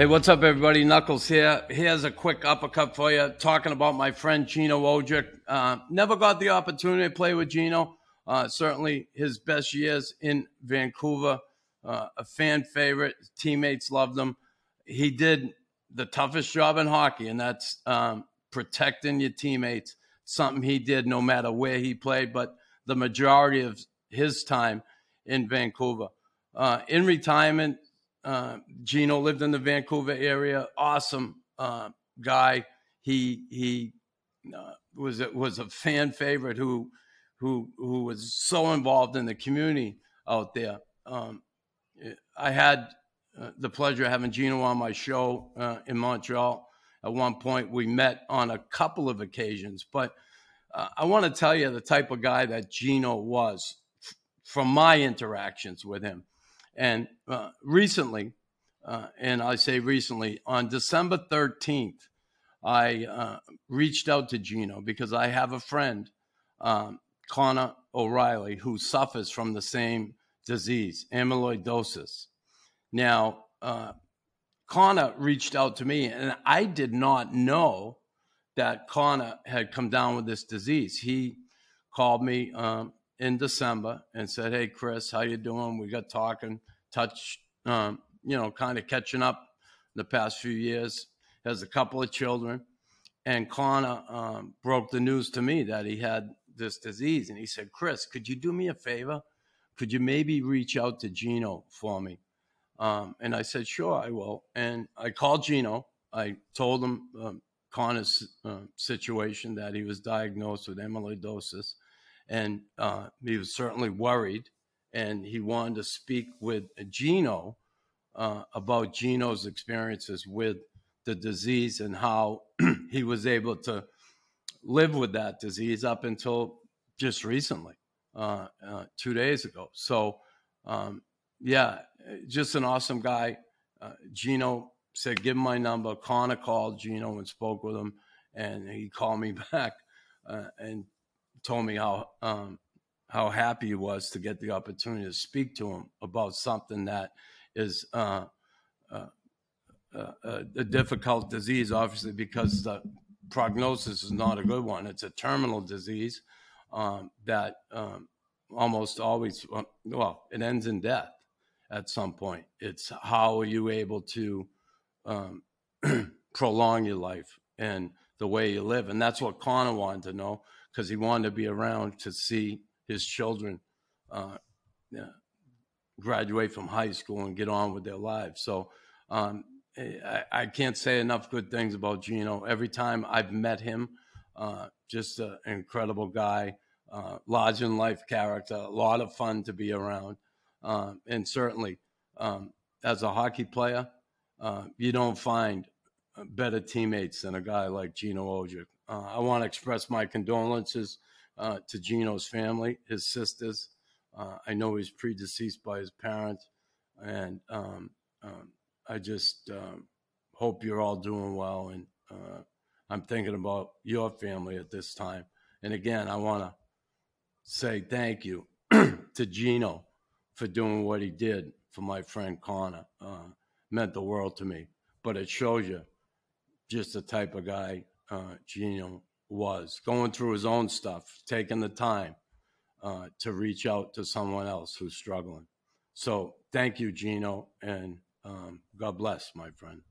Hey, what's up, everybody? Knuckles here. Here's a quick uppercut for you. Talking about my friend Gino Odjick. Uh, never got the opportunity to play with Gino. Uh, certainly his best years in Vancouver. Uh, a fan favorite. Teammates loved him. He did the toughest job in hockey, and that's um, protecting your teammates. Something he did no matter where he played, but the majority of his time in Vancouver. Uh, in retirement, uh, Gino lived in the Vancouver area. Awesome uh, guy. He he uh, was was a fan favorite who who who was so involved in the community out there. Um, I had uh, the pleasure of having Gino on my show uh, in Montreal. At one point, we met on a couple of occasions, but uh, I want to tell you the type of guy that Gino was from my interactions with him. And uh, recently, uh, and I say recently, on December 13th, I uh, reached out to Gino because I have a friend, um, Connor O'Reilly, who suffers from the same disease, amyloidosis. Now, uh, Connor reached out to me, and I did not know that Connor had come down with this disease. He called me um, in December and said, "Hey, Chris, how you doing? We got talking, touch, um, you know, kind of catching up the past few years. Has a couple of children, and Connor um, broke the news to me that he had this disease, and he said, "Chris, could you do me a favor? Could you maybe reach out to Gino for me?" Um, and I said, "Sure, I will." And I called Gino. I told him um, Connor's uh, situation that he was diagnosed with amyloidosis, and uh, he was certainly worried, and he wanted to speak with Gino uh, about Gino's experiences with the disease and how he was able to live with that disease up until just recently, uh, uh, two days ago. So, um, yeah, just an awesome guy. Uh, Gino said, "Give him my number." Connor called Gino and spoke with him, and he called me back uh, and told me how um, how happy he was to get the opportunity to speak to him about something that is uh, uh, uh, uh, a difficult disease, obviously, because the prognosis is not a good one. It's a terminal disease um, that um, almost always, well, it ends in death at some point. It's how are you able to um, prolong your life and the way you live. And that's what Connor wanted to know because he wanted to be around to see his children uh, graduate from high school and get on with their lives. So um, I, I, can't say enough good things about Gino. Every time I've met him, uh, just an incredible guy, uh, large in life character, a lot of fun to be around. Uh, and certainly, um, as a hockey player, uh, you don't find better teammates than a guy like Gino Odjick. Uh, I want to express my condolences uh, to Gino's family, his sisters, uh, I know he's predeceased by his parents, and um, um, I just um, hope you're all doing well. And uh, I'm thinking about your family at this time. And again, I want to say thank you to Gino for doing what he did for my friend Connor. Uh, meant the world to me. But it shows you just the type of guy uh, Gino was going through his own stuff, taking the time uh, to reach out to someone else who's struggling. So thank you, Gino, and um, God bless, my friend.